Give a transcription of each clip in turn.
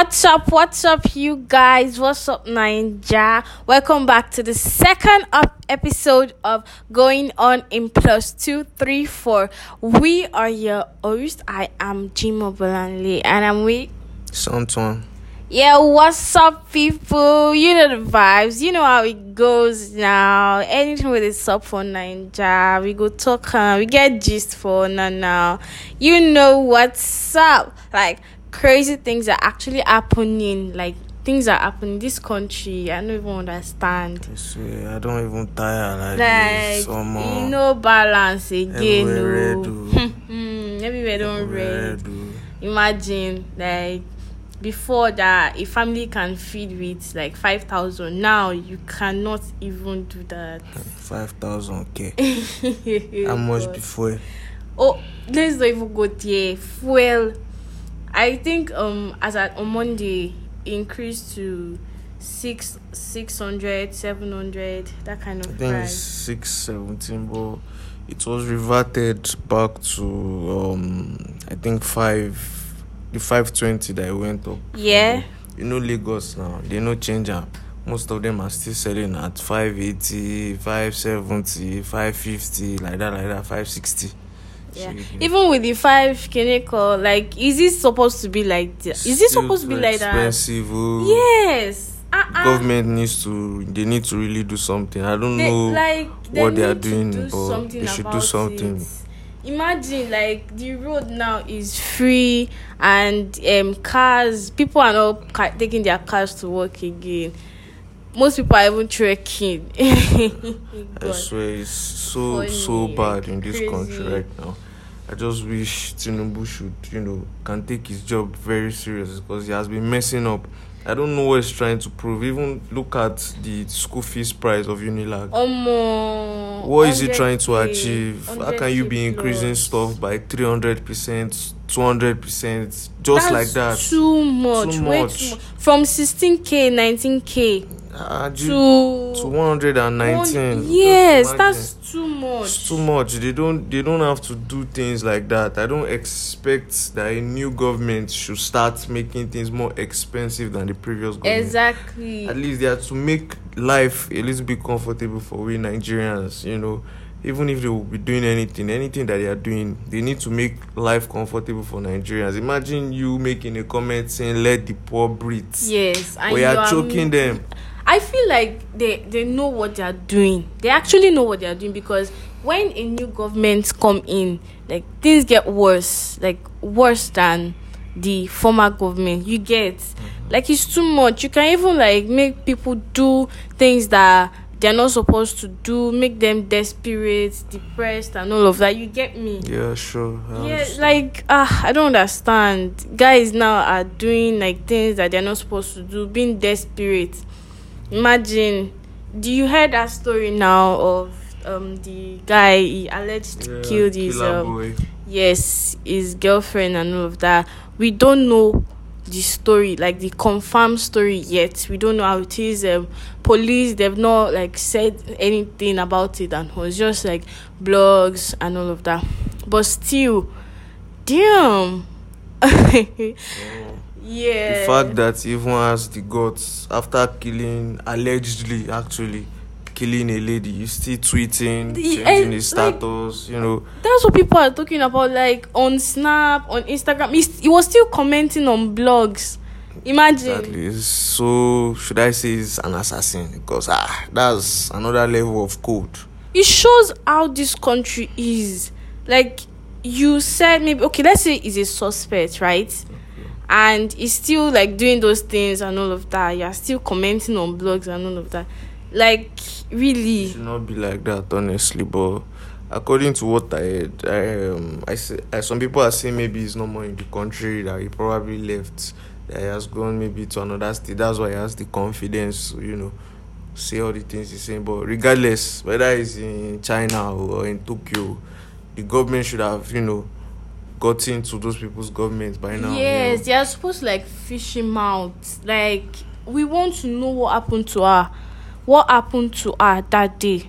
what's up? What's up, you guys? What's up, Naija? Welcome back to the second up episode of Going On in Plus Two Three Four. We are your host. I am Jimo Bolanle, and I'm with. Sometime. Yeah, what's up, people? You know the vibes. You know how it goes now. Anything with the sub for Naija, we go talk. Uh, we get gist for now. Now, you know what's up. Like crazy things are actually happening. Like things are happening in this country. I don't even understand. I swear, I don't even tire like, Like this. You know balance again. Everywhere no. do. Hmm, Everywhere don't red. do. Imagine like before that a family can feed with like five thousand. Now you cannot even do that. Five thousand k. How much before? Oh, let's not even go there. Fuel. I think um as at on Monday increased to six six hundred, seven hundred, that kind I of think it's price. six seventeen, but it was reverted back to um I think five the five twenty that went up. Yeah. You know Lagos now, they no change am. Most of them are still selling at 580, 570, 550, like that, like that, 560. Yeah. Even with the five kineko, like is it supposed to be like that? Is it supposed to be like that? expensive, oh. Yes. Uh-uh. Government needs to. They need to really do something. I don't they, know. like what they are doing, do but they should do something. it. Imagine like the road now is free and um cars people are not ca- taking their cars to work again. Most people are even trekking. I swear it's so so bad in this crazy. country right now. I just wish Tinubu should, you know, can take his job very serious because he has been messing up. I don't know what he's trying to prove. Even look at the school fees price of Unilag. Omo, what is he trying to achieve? How can you be increasing stuff by three hundred percent, two hundred percent, just That's like that? Too much. Too much. Too much. From 16k, 19k Ah, to, to one hundred and one- nineteen. Yes, that's too much. It's too much. They don't they don't have to do things like that. I don't expect that a new government should start making things more expensive than the previous government. Exactly. At least they have to make life a little bit comfortable for we Nigerians, you know. Even if they will be doing anything, anything that they are doing, they need to make life comfortable for Nigerians. Imagine you making a comment saying let the poor breathe. Yes, and we are choking them. I feel like they they know what they are doing. They actually know what they are doing because when a new government come in, like things get worse, like worse than the former government. You get Mm-hmm. like it's too much. You can even like make people do things that they're not supposed to do, make them desperate, depressed, and all of that. You get me? Yeah, sure. I Yeah, understand. like ah, I don't understand. Guys now are doing like things that they're not supposed to do, being desperate. Imagine, do you hear that story now of um the guy he alleged Yeah, killed his um boy. yes his girlfriend and all of that. We don't know the story, like the confirmed story yet. We don't know how it is. Um, police they've not like said anything about it, and it was just like blogs and all of that. But still, damn. yeah. The fact that even has the guts after killing allegedly actually killing a lady, you still tweeting, The- changing and, his like- status, you know. That's what people are talking about, like on Snap, on Instagram. He's, he was still commenting on blogs. Imagine. Exactly. So should I say he's an assassin? Because ah, that's another level of code. It shows how this country is. Like you said, maybe okay. Let's say he's a suspect, right? And he's still like doing those things and all of that. You're still commenting on blogs and all of that. Like It really, should not be like that, honestly. But according to what I heard, I, um, I, some people are saying maybe he's no more in the country. That he probably left. That he has gone maybe to another state. That's why he has the confidence, you know, say all the things he's saying. But regardless, whether he's in China or in Tokyo, the government should have, you know, gotten to those people's governments by now. you yes, know. they are supposed to like fish him out. Like we want to know what happened to her. What happened to her that day?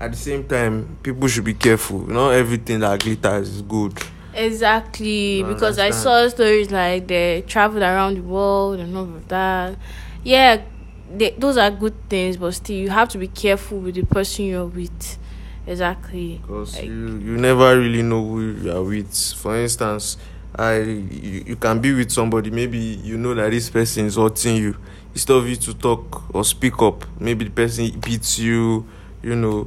At the same time, people should be careful. Not everything that glitters is good. Exactly, because I saw stories like they traveled around the world and all of that. Yeah, they, those are good things, but still, you have to be careful with the person you're with. Exactly. Because Like- you, you never really know who you are with. For instance, I you, you can be with somebody, maybe you know that this person is hurting you. Instead of you to talk or speak up, maybe the person beats you, you know,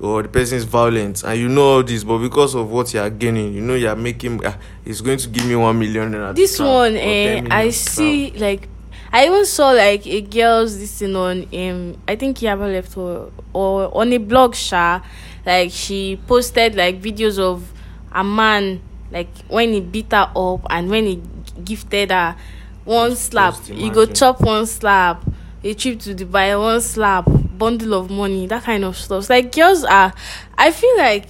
or the person is violent, and you know all this, but because of what you are gaining, you know you are making. Uh, it's going to give me one million. This one, or 10 eh, I see like. I even saw like a girl's this thing on um I think Yaba left or or on a blog sha like she posted like videos of a man like when he beat her up and when he gifted her one slap. you go chop one slap a trip to Dubai one slap bundle of money that kind of stuff. Like girls are I feel like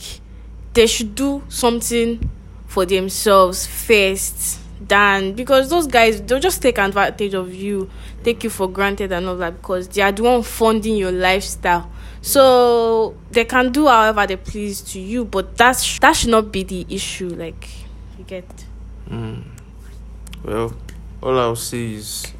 they should do something for themselves first than because those guys they'll just take advantage of you take you for granted and all that because they are the one funding your lifestyle. So they can do however they please to you but that's that should not be the issue like you get? Mm. Well, all I'll say is,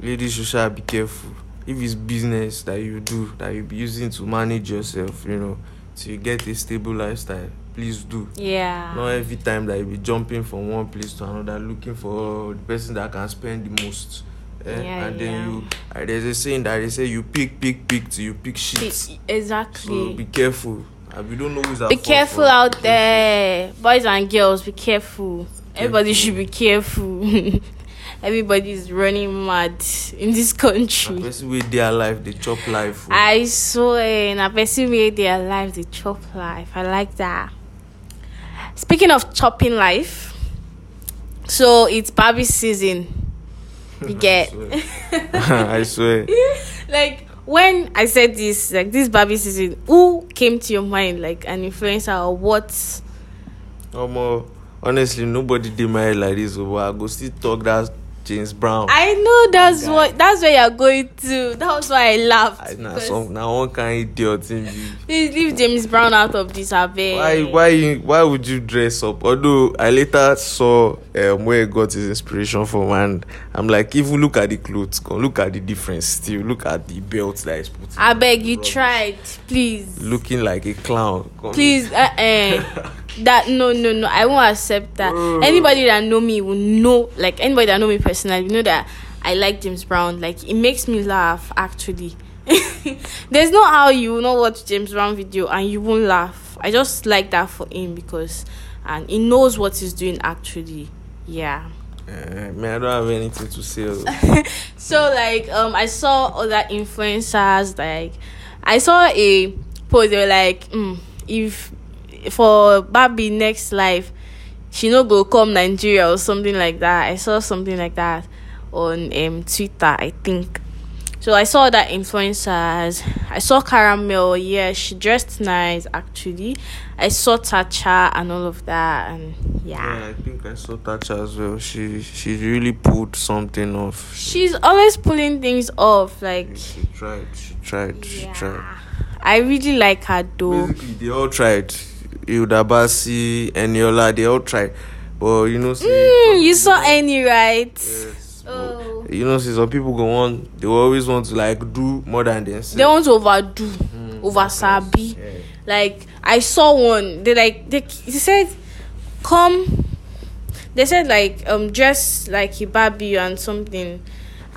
ladies, you should be careful. If it's business that you do, that you be using to manage yourself, you know, to get a stable lifestyle, please do. yeah Not every time that you be jumping from one place to another, looking for the person that can spend the most. Eh? Yeah, and then yeah. you, uh, there's a saying that they say you pick, pick, pick till you pick shit. So exactly be careful. And we don't know who's be careful out there boys and girls be careful everybody Careful. should be careful everybody's running mad in this Na country person wey dey alive dey chop life. oh. I swear, na person wey dey alive dey chop life. I like that. Speaking of chopping life, so it's Barbie season. You get I swear. like when I said this, like this Barbie season, who came to your mind, like an influencer or what? Omo, honestly, nobody dey my head like this, oh, but I go still talk that James Brown. I know that's Guy. what that's where you're going to. That was why I laughed. I, na because- some na one kind idiot him be. Please leave James Brown out of this, abeg. Why why you, why would you dress up? Although I later saw um, where he got his inspiration from, and I'm like, even look at the clothes, come look at the difference. Still look at the belt that is put. I beg you Rubbish. tried, please. Looking like a clown. Come. please uh, uh, that no no no i won't accept that Ugh. anybody that know me will know like anybody that know me personally know that i like james brown like it makes me laugh actually there's no how you will not watch james brown video and you won't laugh i just like that for him because and he knows what he's doing actually yeah Uh, man, I don't have anything to say. oh. so like um i saw other influencers like i saw a post they were like mm, if for Barbie next life she no go come nigeria or something like that i saw something like that on um twitter i think so i saw that influencers i saw caramel yeah she dressed nice actually i saw tacha and all of that and Yeah, yeah I think I saw Tacha as well. She she really pulled something off. She's always pulling things off like she tried. She tried. She tried. I really like her though. Basically, they all tried. Yuda Basi, Eniola, they all tried. But you know, see. Mm, you saw Eni, right? Yes. Oh. You know, see, some people go on, they always want to like do more than themselves. They want to overdo, mm, over sabi. Yeah. Like, I saw one, they like, they, they said, come. They said, like, um, dress like Ibabi and something.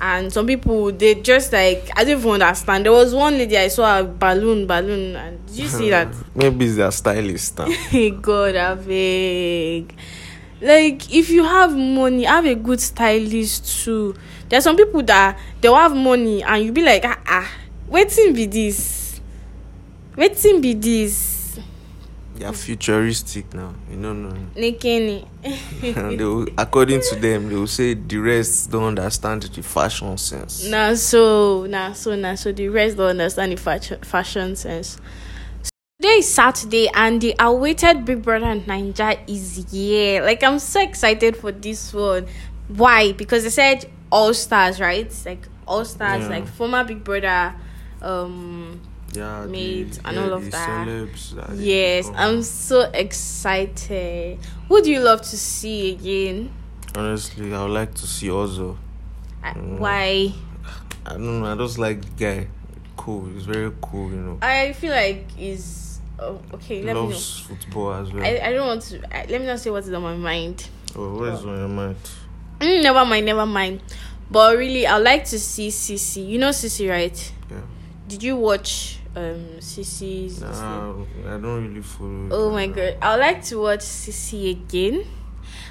And some people they just like I don't even understand. There was one lady I saw a balloon, balloon, and did you see that? Maybe it's their stylist. God, I beg. Like, if you have money, have a good stylist too. There are some people that they'll have money and you'll be like, ah, ah waiting be this. Waiting be this. They are futuristic now. You know, no. And they will, according to them, they will say the rest don't understand the fashion sense. Nah, so, nah, so, nah, so the rest don't understand the fashion, fashion sense. Today is Saturday and the awaited Big Brother Naija is here. Like I'm so excited for this one. Why? Because they said all stars, right? Like all stars, Yeah. like former Big Brother um Yeah, and yeah, all of that. Celebs that Yes. I'm so excited. Who do you love to see again? Honestly, I would like to see Ozo. Uh, Mm. Why? I don't know. I just like the guy. Cool. He's very cool. You know. I feel like he's oh, okay. Let Loves football as me well. know. I, I don't want to. I, let me not say what is on my mind. oh, what is on your mind? Mm, never mind, never mind. But really, I would like to see CeeC. You know CeeC, right? Yeah. Did you watch um CeeC's? Nah, I don't really follow. Oh my god, I would like to watch CeeC again.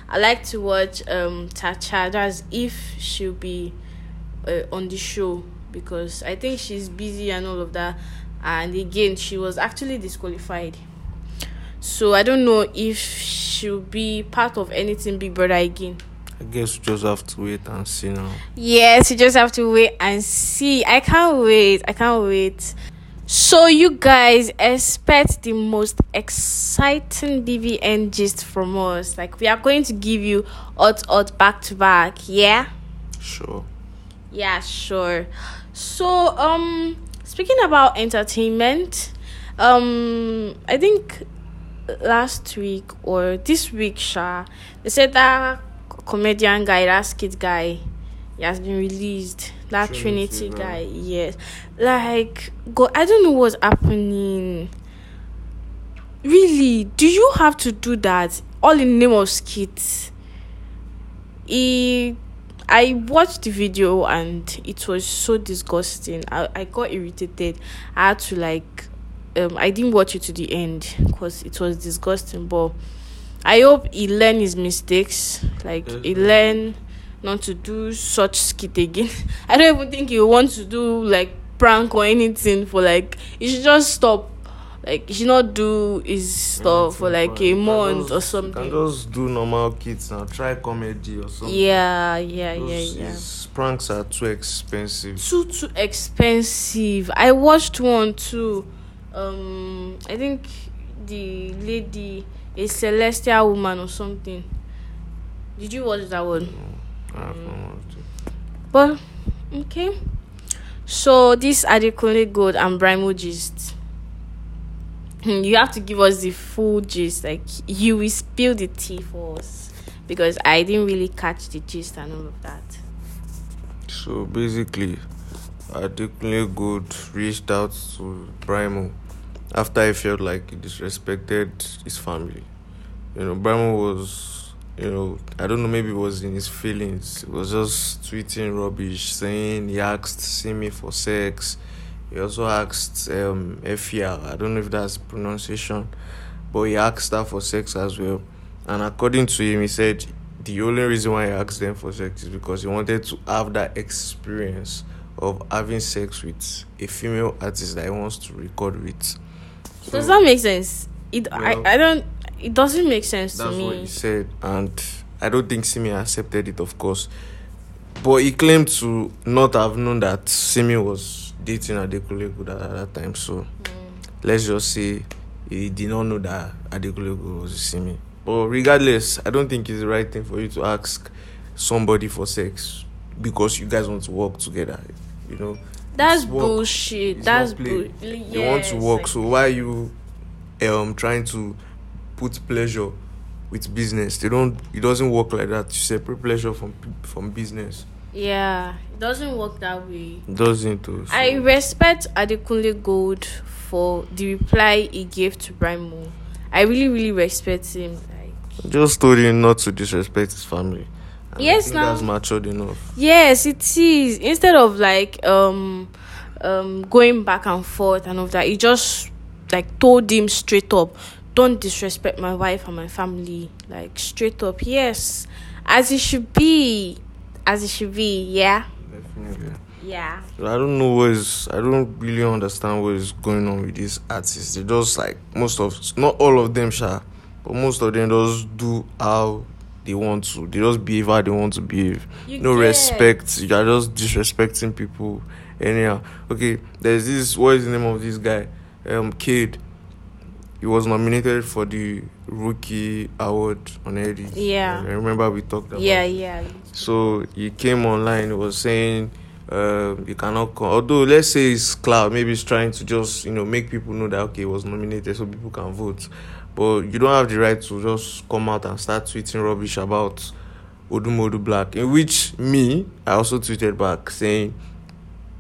I like to watch um Tacha. That's if she'll be uh, on the show because I think she's busy and all of that. And again, she was actually disqualified. So I don't know if she'll be part of anything Big Brother again. I guess we just have to wait and see now. Yes, you just have to wait and see. I can't wait. I can't wait. So, you guys expect the most exciting BBN gist from us. Like, we are going to give you hot, hot back to back. Yeah? Sure. Yeah, sure. So, um, speaking about entertainment, um, I think last week or this week, Sha, they said that comedian guy, that guy, he has been released. That Trinity Trinity, guy. yes. Like, go, I don't know what's happening. Really, do you have to do that all in the name of skit? He I watched the video and it was so disgusting. I, I got irritated. I had to like um I didn't watch it to the end because it was disgusting. But I hope he learned his mistakes. Like he Yes. Not to do such skit again. I don't even think he want to do like prank or anything for like he should just stop. Like he should not do his stuff for Anything like a month just- or You something. can just do normal kids now. Try comedy or something. Yeah, yeah, yeah, Those- yeah. his pranks are too expensive. too too expensive. I watched one too. Um, I think the lady, a celestial woman or something. Did you watch that one? I But okay. So this Adekunle Gold and Brymo gist. Hmm, You have to give us the full gist. Like you will spill the tea for us because I didn't really catch the gist and all of that. So basically, Adekunle Gold reached out to Brymo after he felt like he disrespected his family. You know, Brymo was, you know, I don't know, maybe it was in his feelings. He was just tweeting rubbish, saying he asked Simi for sex. He also asked um, Efya, I don't know if that's pronunciation, but he asked her for sex as well. And according to him, he said the only reason why he asked them for sex is because he wanted to have that experience of having sex with a female artist that he wants to record with. So Does that make sense? It Well- I, I don't it doesn't make sense to me. that's what he said, and I don't think Simi accepted it, of course. But he claimed to not have known that Simi was dating Adekunle Gold at that time. So Mm. let's just say he did not know that Adekunle Gold was Simi. But regardless, I don't think it's the right thing for you to ask somebody for sex because you guys want to work together. You know, That's bullshit. It's That's bullshit. you want to work. So why are you um trying to put pleasure with business? They don't. It doesn't work like that. You separate pleasure from from business. yeah, it doesn't work that way. It doesn't. though, So. I respect Adekunle Gold for the reply he gave to Brymo. I really, really respect him. Like, just told him not to disrespect his family. And Yes, now- that's matured enough. yes, it is. Instead of like um um going back and forth and all that, he just like told him straight up, "Don't disrespect my wife and my family." Like straight up, yes, as it should be, as it should be. Yeah, Definitely. yeah. I don't know what is. I don't really understand what is going on with these artists. They just like most of, not all of them, sha, but most of them just do how they want to. They just behave how they want to behave. You no get- respect. You are just disrespecting people. Anyhow, okay. There's this. What is the name of this guy? Um, Kid. He was nominated for the Rookie Award on Eddie. Yeah. I remember we talked about. Yeah, yeah. So he came online. He was saying um, you cannot come. Although let's say it's cloud, maybe it's trying to just you know make people know that okay, it was nominated so people can vote. But you don't have the right to just come out and start tweeting rubbish about Odumodu Black. In which me, I also tweeted back saying,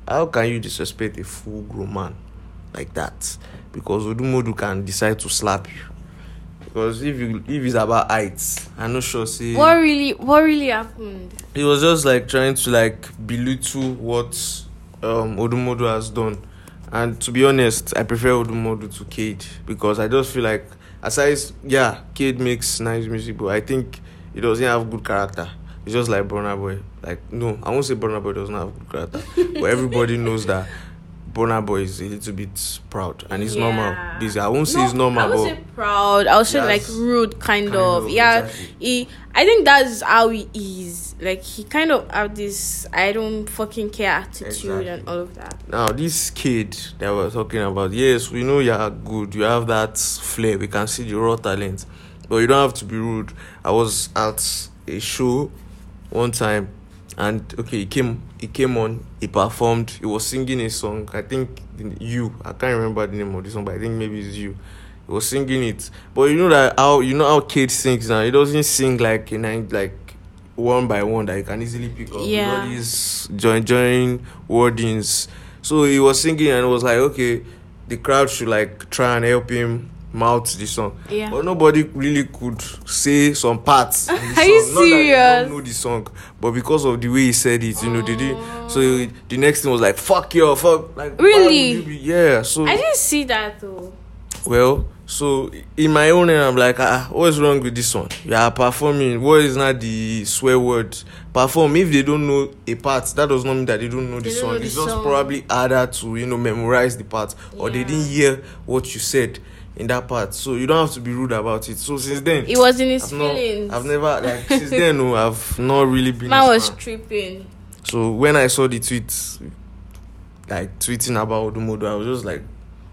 How can you disrespect a full grown man like that? Because Odumodu can decide to slap you. Because if you if it's about heights, I'm not sure see What really what really happened? he was just like trying to like belittle what um Odumodu has done. And to be honest, I prefer Odumodu to Cade because I just feel like aside yeah, Cade makes nice music, but I think he doesn't have good character. It's just like Burna Boy. Like no, I won't say Burna Boy doesn't have good character, but everybody knows that Burna Boy is a little bit proud and it's normal. Busy. I won't say it's normal, I would say proud. I would say like rude, kind, Kind of. of, Yeah, exactly. he. I think that's how he is. Like he kind of have this I don't fucking care attitude Exactly. and all of that. Now, this kid that we're talking about, yes, we know you are good. You have that flair. We can see the raw talent, but you don't have to be rude. I was at a show one time, and okay, he came. He came on. He performed. He was singing a song. I think you. I can't remember the name of the song, but I think maybe it's you. He was singing it, but you know that how you know how kid sings now. He doesn't sing like nine like one by one that you can easily pick up. Yeah. All these join join wordings. So he was singing and it was like, okay, the crowd should like try and help him mouth the song. Yeah. But nobody really could say some parts. Are song. you Not serious? don't know the song, but because of the way he said it, you know, they did. So the next thing was like, fuck you, fuck. Like, Really? Yeah. So I didn't see that though. well, so in my own end, I'm like, ah, what's wrong with this one? You are performing. What is not the swear word? Perform. If they don't know a part, that does not mean that they don't know the They song. know the it's just song. probably harder to you know memorize the part, or they Yeah. didn't hear what you said in that part. So you don't have to be rude about it. So since then, it was in his I've feelings. Not, I've never like since then. No, I've not really been. Man was man. tripping. So when I saw the tweets, like tweeting about Odumodu, I was just like,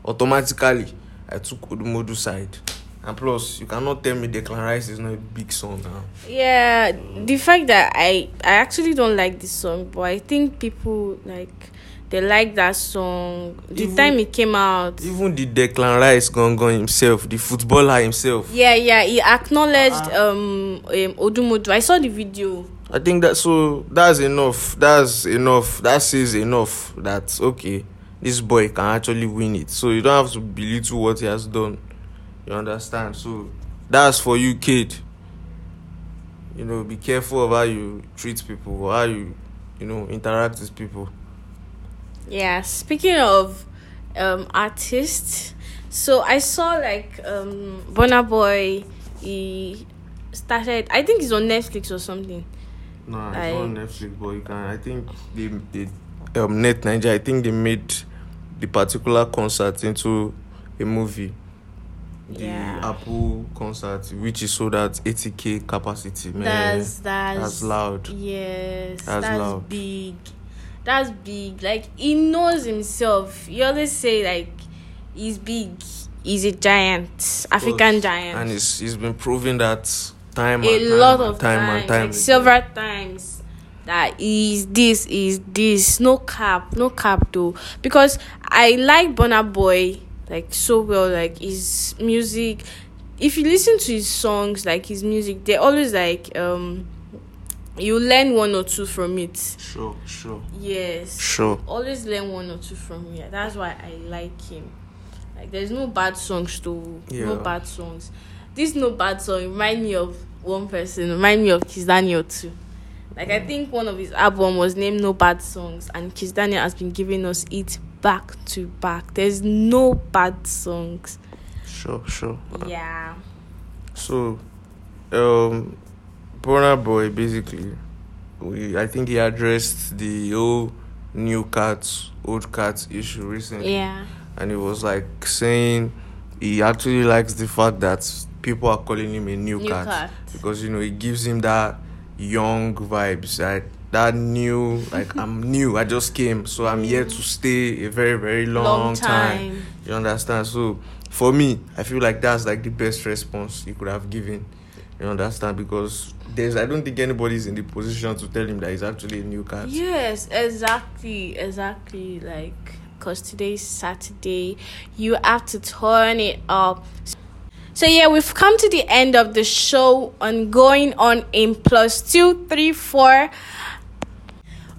automatically, I took Odumodu's side. And plus, you cannot tell me Declan Rice is not a big song now. Yeah, the fact that I I actually don't like this song, but I think people like they like that song. The Even- time it came out, Even the Declan Rice gone gone himself, the footballer himself. yeah, yeah, he acknowledged Uh-uh. um, um Odumodu. I saw the video. I think that so that's enough. That's enough. That says enough. That's okay, this boy can actually win it. So you don't have to belittle what he has done. You understand? So that's for you, kid. You know, be careful of how you treat people how you, you know, interact with people. yeah speaking of um artists so i saw like um Bonner boy he started i think he's on netflix or something no nah, like, it's on netflix but you can i think they, they um net niger i think they made the particular concert into a movie the yeah. Apple concert, which is sold at 80k capacity. Man, that's, that's, that's loud. Yes, that's, that's loud. big. That's big. Like he knows himself. You always say like he's big. He's a giant, African giant. and he's he's been proving that time a and time lot of time times, and time. like several times. That is this is this no cap no cap though because I like Burna Boy like so well like his music if you listen to his songs like his music they're always like um you learn one or two from it Sure, sure, yes sure. always learn one or two from here. That's why I like him. Like there's no bad songs to no bad songs. This no bad song remind me of one person, remind me of Kiss Daniel too. Like I think one of his album was named No Bad Songs and Kiss Daniel has been giving us it back to back. There's no bad songs. Sure, sure. Yeah. So, um, Burna Boy basically, we I think he addressed the whole new cats, old cats issue recently, Yeah. and he was like saying he actually likes the fact that people are calling him a new, New cat, cat. because you know it gives him that young vibes, that that new like I'm new, I just came, so I'm here to stay a very very long, Long time. time. You understand? So for me, I feel like that's like the best response you could have given. You understand? Because there's I don't think anybody's in the position to tell him that he's actually a new cat. Yes, exactly, exactly. Like, cause today's Saturday, you have to turn it up. So yeah, we've come to the end of the show on going on in plus two, three, four.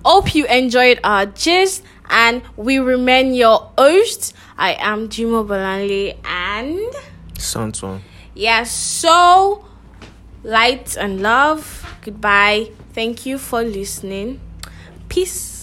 Hope you enjoyed our gist, and we remain your host. I am Jimo Bolanle, and Sounds Yes, yeah, so light and love. Goodbye. Thank you for listening. Peace.